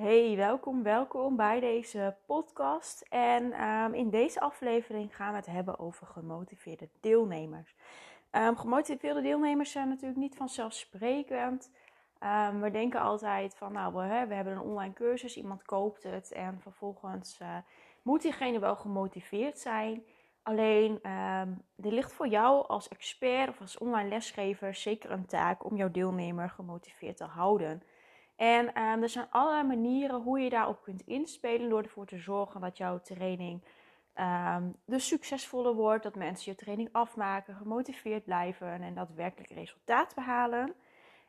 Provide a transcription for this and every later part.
Hey, welkom, welkom bij deze podcast. En ehm, in deze aflevering gaan we het hebben over gemotiveerde deelnemers. Um, gemotiveerde deelnemers zijn natuurlijk niet vanzelfsprekend. Um, we denken altijd van, nou, we, we, hebben een online cursus, iemand koopt het en vervolgens uh, moet diegene wel gemotiveerd zijn. Alleen, er ligt voor jou als expert of als online lesgever zeker een taak om jouw deelnemer gemotiveerd te houden. En um, er zijn allerlei manieren hoe je daarop kunt inspelen door ervoor te zorgen dat jouw training um, dus succesvoller wordt, dat mensen je training afmaken, gemotiveerd blijven en daadwerkelijk resultaat behalen.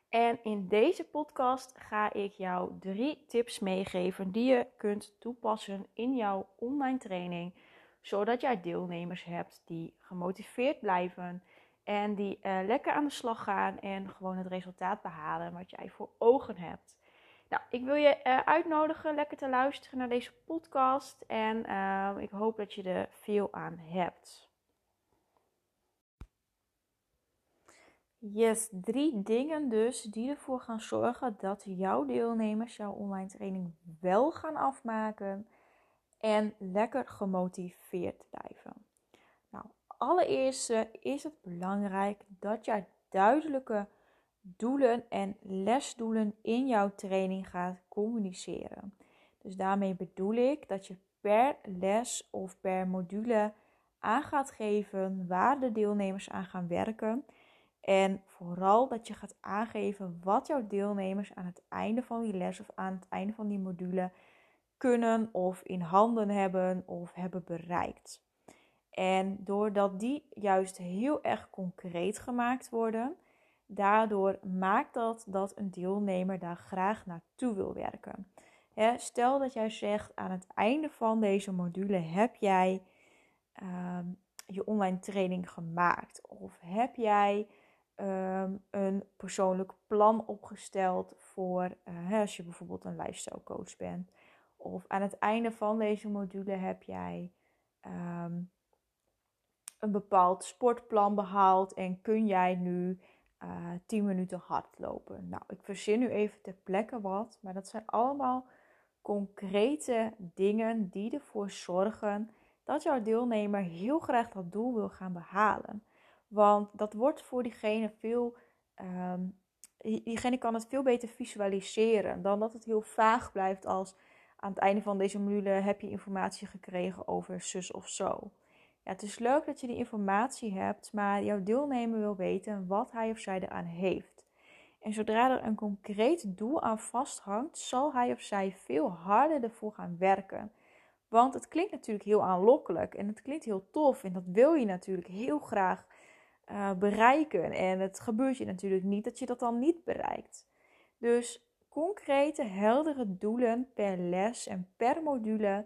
En in deze podcast ga ik jou drie tips meegeven die je kunt toepassen in jouw online training, zodat jij deelnemers hebt die gemotiveerd blijven en die uh, lekker aan de slag gaan en gewoon het resultaat behalen wat jij voor ogen hebt. Nou, ik wil je uh, uitnodigen lekker te luisteren naar deze podcast. En uh, ik hoop dat je er veel aan hebt. Yes, drie dingen dus die ervoor gaan zorgen dat jouw deelnemers jouw online training wel gaan afmaken en lekker gemotiveerd blijven. Allereerst is het belangrijk dat jij duidelijke doelen en lesdoelen in jouw training gaat communiceren. Dus daarmee bedoel ik dat je per les of per module aan gaat geven waar de deelnemers aan gaan werken. En vooral dat je gaat aangeven wat jouw deelnemers aan het einde van die les of aan het einde van die module kunnen of in handen hebben of hebben bereikt. En doordat die juist heel erg concreet gemaakt worden, Daardoor maakt dat dat een deelnemer daar graag naartoe wil werken. stel dat jij zegt aan het einde van deze module heb jij ehm, je online training gemaakt of heb jij ehm, een persoonlijk plan opgesteld voor uh, als je bijvoorbeeld een lifestyle coach bent. Of aan het einde van deze module heb jij ehm, een bepaald sportplan behaald en kun jij nu uh, eh, 10 minuten hardlopen. Nou, ik verzin nu even ter plekke wat, maar dat zijn allemaal concrete dingen die ervoor zorgen dat jouw deelnemer heel graag dat doel wil gaan behalen. Want dat wordt voor diegene veel. Um, diegene kan het veel beter visualiseren dan dat het heel vaag blijft als aan het einde van deze module heb je informatie gekregen over zus of zo. Ja, het is leuk dat je die informatie hebt, maar jouw deelnemer wil weten wat hij of zij eraan heeft. En zodra er een concreet doel aan vasthangt, zal hij of zij veel harder ervoor gaan werken. Want het klinkt natuurlijk heel aanlokkelijk en het klinkt heel tof en dat wil je natuurlijk heel graag uh, bereiken. En het gebeurt je natuurlijk niet dat je dat dan niet bereikt. Dus concrete, heldere doelen per les en per module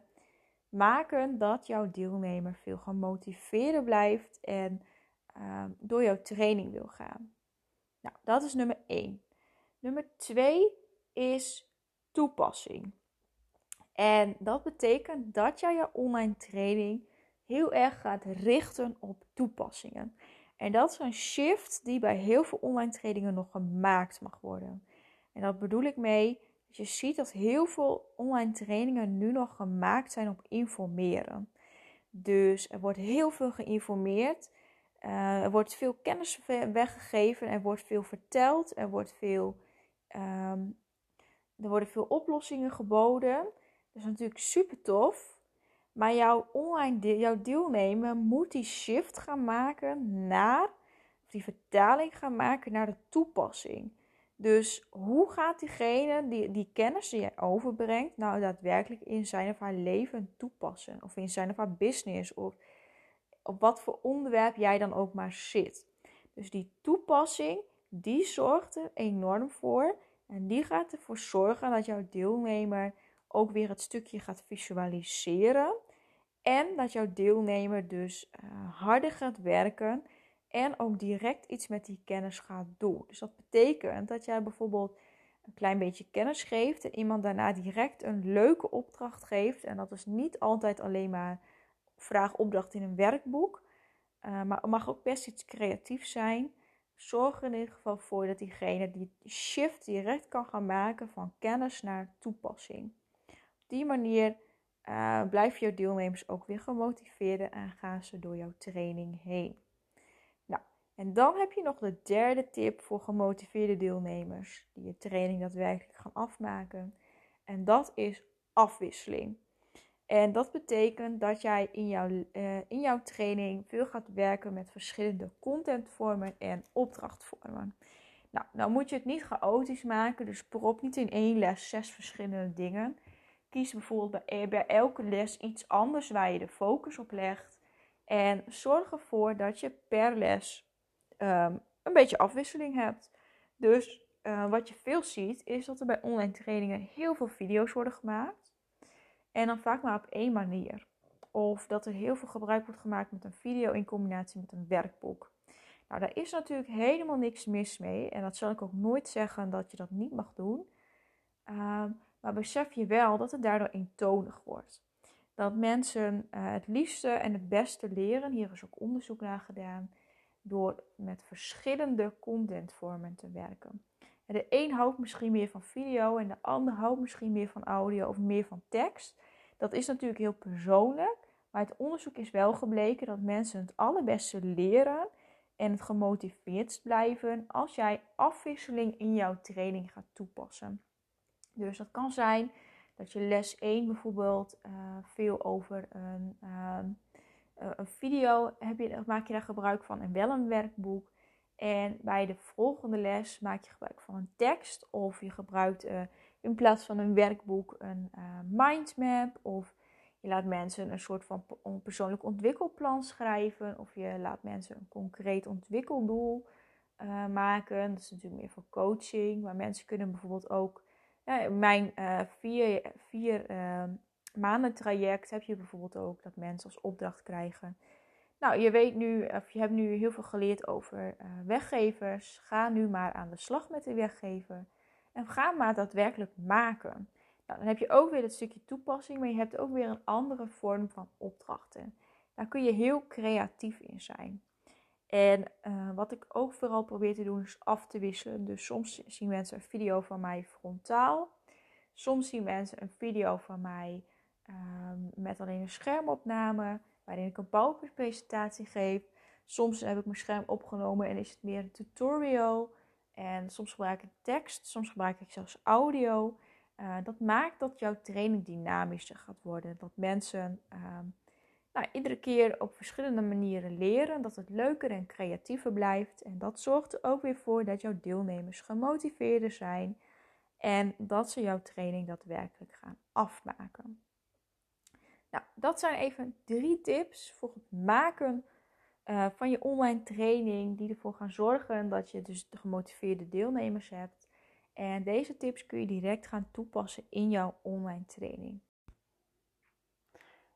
maken dat jouw deelnemer veel gemotiveerder blijft en uh, door jouw training wil gaan. Nou, dat is nummer 1. Nummer 2 is toepassing. En dat betekent dat jij je online training heel erg gaat richten op toepassingen. En dat is een shift die bij heel veel online trainingen nog gemaakt mag worden. En dat bedoel ik mee je ziet dat heel veel online trainingen nu nog gemaakt zijn op informeren. Dus er wordt heel veel geïnformeerd. Uh, er wordt veel kennis weggegeven. Er wordt veel verteld. Er, wordt veel, um, er worden veel oplossingen geboden. Dat is natuurlijk super tof. Maar jouw online jouw deelnemer moet die shift gaan maken naar, of die vertaling gaan maken naar de toepassing. Dus hoe gaat diegene die, die kennis die jij overbrengt, nou daadwerkelijk in zijn of haar leven toepassen? Of in zijn of haar business? Of op wat voor onderwerp jij dan ook maar zit. Dus die toepassing, die zorgt er enorm voor. En die gaat ervoor zorgen dat jouw deelnemer ook weer het stukje gaat visualiseren. En dat jouw deelnemer dus uh, harder gaat werken en ook direct iets met die kennis gaat doen. Dus dat betekent dat jij bijvoorbeeld een klein beetje kennis geeft en iemand daarna direct een leuke opdracht geeft. En dat is niet altijd alleen maar vraag-opdracht in een werkboek, uh, maar het mag ook best iets creatiefs zijn. zorg er in ieder geval voor dat diegene die shift direct kan gaan maken van kennis naar toepassing. Op die manier uh, blijven jouw deelnemers ook weer gemotiveerd en gaan ze door jouw training heen. En dan heb je nog de derde tip voor gemotiveerde deelnemers die je training daadwerkelijk gaan afmaken. En dat is afwisseling. En dat betekent dat jij in jouw, uh, in jouw training veel gaat werken met verschillende contentvormen en opdrachtvormen. Nou, nou moet je het niet chaotisch maken, dus prop niet in één les zes verschillende dingen. Kies bijvoorbeeld bij, bij elke les iets anders waar je de focus op legt. En zorg ervoor dat je per les um, een beetje afwisseling hebt. Dus uh, wat je veel ziet, is dat er bij online trainingen heel veel video's worden gemaakt. En dan vaak maar op één manier. Of dat er heel veel gebruik wordt gemaakt met een video in combinatie met een werkboek. Nou, daar is natuurlijk helemaal niks mis mee. En dat zal ik ook nooit zeggen dat je dat niet mag doen. Uh, maar besef je wel dat het daardoor eentonig wordt. Dat mensen uh, het liefste en het beste leren, hier is ook onderzoek naar gedaan, door met verschillende contentvormen te werken. En de een houdt misschien meer van video en de ander houdt misschien meer van audio of meer van tekst. Dat is natuurlijk heel persoonlijk, maar het onderzoek is wel gebleken dat mensen het allerbeste leren en het gemotiveerd blijven als jij afwisseling in jouw training gaat toepassen. Dus dat kan zijn dat je les 1 bijvoorbeeld uh, veel over een, uh, een video heb je, maak je daar gebruik van en wel een werkboek. En bij de volgende les maak je gebruik van een tekst of je gebruikt uh, in plaats van een werkboek een mindmap of je laat mensen een soort van persoonlijk ontwikkelplan schrijven of je laat mensen een concreet ontwikkeldoel maken. Dat is natuurlijk meer voor coaching, maar mensen kunnen bijvoorbeeld ook ja, mijn vier, vier uh, maanden traject heb je bijvoorbeeld ook dat mensen als opdracht krijgen. Nou, je weet nu, of je hebt nu heel veel geleerd over uh, weggevers. Ga nu maar aan de slag met de weggever. En ga maar daadwerkelijk maken. Nou, dan heb je ook weer het stukje toepassing, maar je hebt ook weer een andere vorm van opdrachten. Daar kun je heel creatief in zijn. En uh, wat ik ook vooral probeer te doen is af te wisselen. Dus soms zien mensen een video van mij frontaal. Soms zien mensen een video van mij um, met alleen een schermopname, waarin ik een PowerPoint-presentatie geef. Soms heb ik mijn scherm opgenomen en is het meer een tutorial. En soms gebruik ik tekst, soms gebruik ik zelfs audio. Uh, dat maakt dat jouw training dynamischer gaat worden. Dat mensen um, nou, iedere keer op verschillende manieren leren, dat het leuker en creatiever blijft. En dat zorgt er ook weer voor dat jouw deelnemers gemotiveerder zijn en dat ze jouw training daadwerkelijk gaan afmaken. Nou, dat zijn even drie tips voor het maken uh, van je online training, die ervoor gaan zorgen dat je dus de gemotiveerde deelnemers hebt. En deze tips kun je direct gaan toepassen in jouw online training.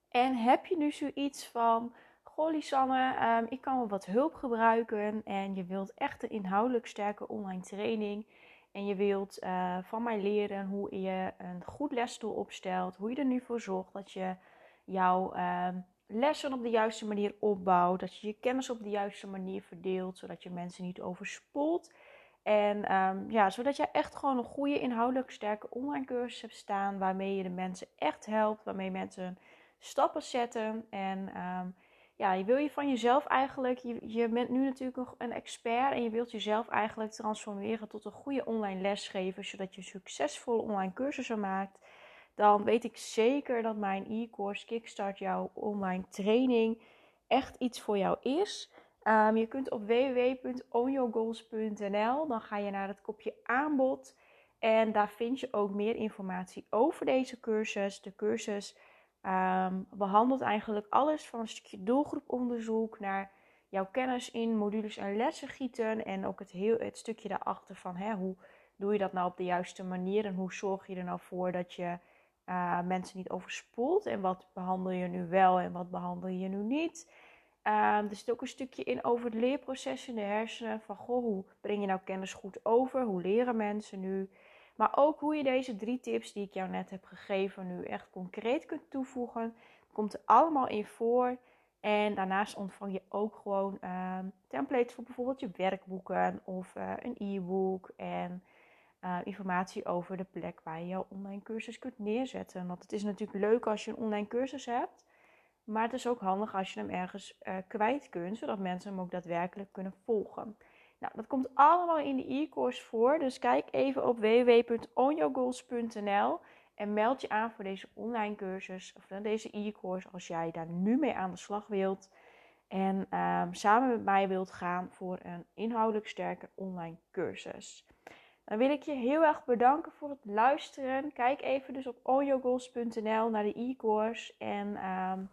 En heb je nu zoiets van, goh Lisanne, um, ik kan wel wat hulp gebruiken en je wilt echt een inhoudelijk sterke online training en je wilt uh, van mij leren hoe je een goed lesstoel opstelt, hoe je er nu voor zorgt dat je jouw um, lessen op de juiste manier opbouwt, dat je je kennis op de juiste manier verdeelt, zodat je mensen niet overspoelt. En um, ja, zodat je echt gewoon een goede inhoudelijk sterke online cursus hebt staan, waarmee je de mensen echt helpt, waarmee mensen stappen zetten. En um, ja, je wil je van jezelf eigenlijk, je, je bent nu natuurlijk een expert en je wilt jezelf eigenlijk transformeren tot een goede online lesgever, zodat je succesvolle online cursussen maakt. Dan weet ik zeker dat mijn e-course Kickstart jouw online training echt iets voor jou is. Um, je kunt op www.onyourgoals.nl, dan ga je naar het kopje aanbod. En daar vind je ook meer informatie over deze cursus. De cursus Um, behandelt eigenlijk alles van een stukje doelgroeponderzoek naar jouw kennis in modules en lessen gieten. En ook het, heel, het stukje daarachter van hè, hoe doe je dat nou op de juiste manier en hoe zorg je er nou voor dat je uh, mensen niet overspoelt. En wat behandel je nu wel en wat behandel je nu niet. Um, er zit ook een stukje in over het leerproces in de hersenen. Van goh, hoe breng je nou kennis goed over? Hoe leren mensen nu? Maar ook hoe je deze drie tips die ik jou net heb gegeven nu echt concreet kunt toevoegen. Komt er allemaal in voor. En daarnaast ontvang je ook gewoon uh, templates voor bijvoorbeeld je werkboeken of uh, een e-book en uh, informatie over de plek waar je jouw online cursus kunt neerzetten. Want het is natuurlijk leuk als je een online cursus hebt, maar het is ook handig als je hem ergens uh, kwijt kunt, zodat mensen hem ook daadwerkelijk kunnen volgen. Nou, dat komt allemaal in de e-course voor, dus kijk even op www.onyourgoals.nl en meld je aan voor deze online cursus of deze e-course als jij daar nu mee aan de slag wilt. En um, samen met mij wilt gaan voor een inhoudelijk sterke online cursus. Dan wil ik je heel erg bedanken voor het luisteren. Kijk even dus op onyourgoals.nl naar de e-course. En um,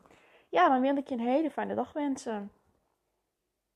ja, dan wil ik je een hele fijne dag wensen.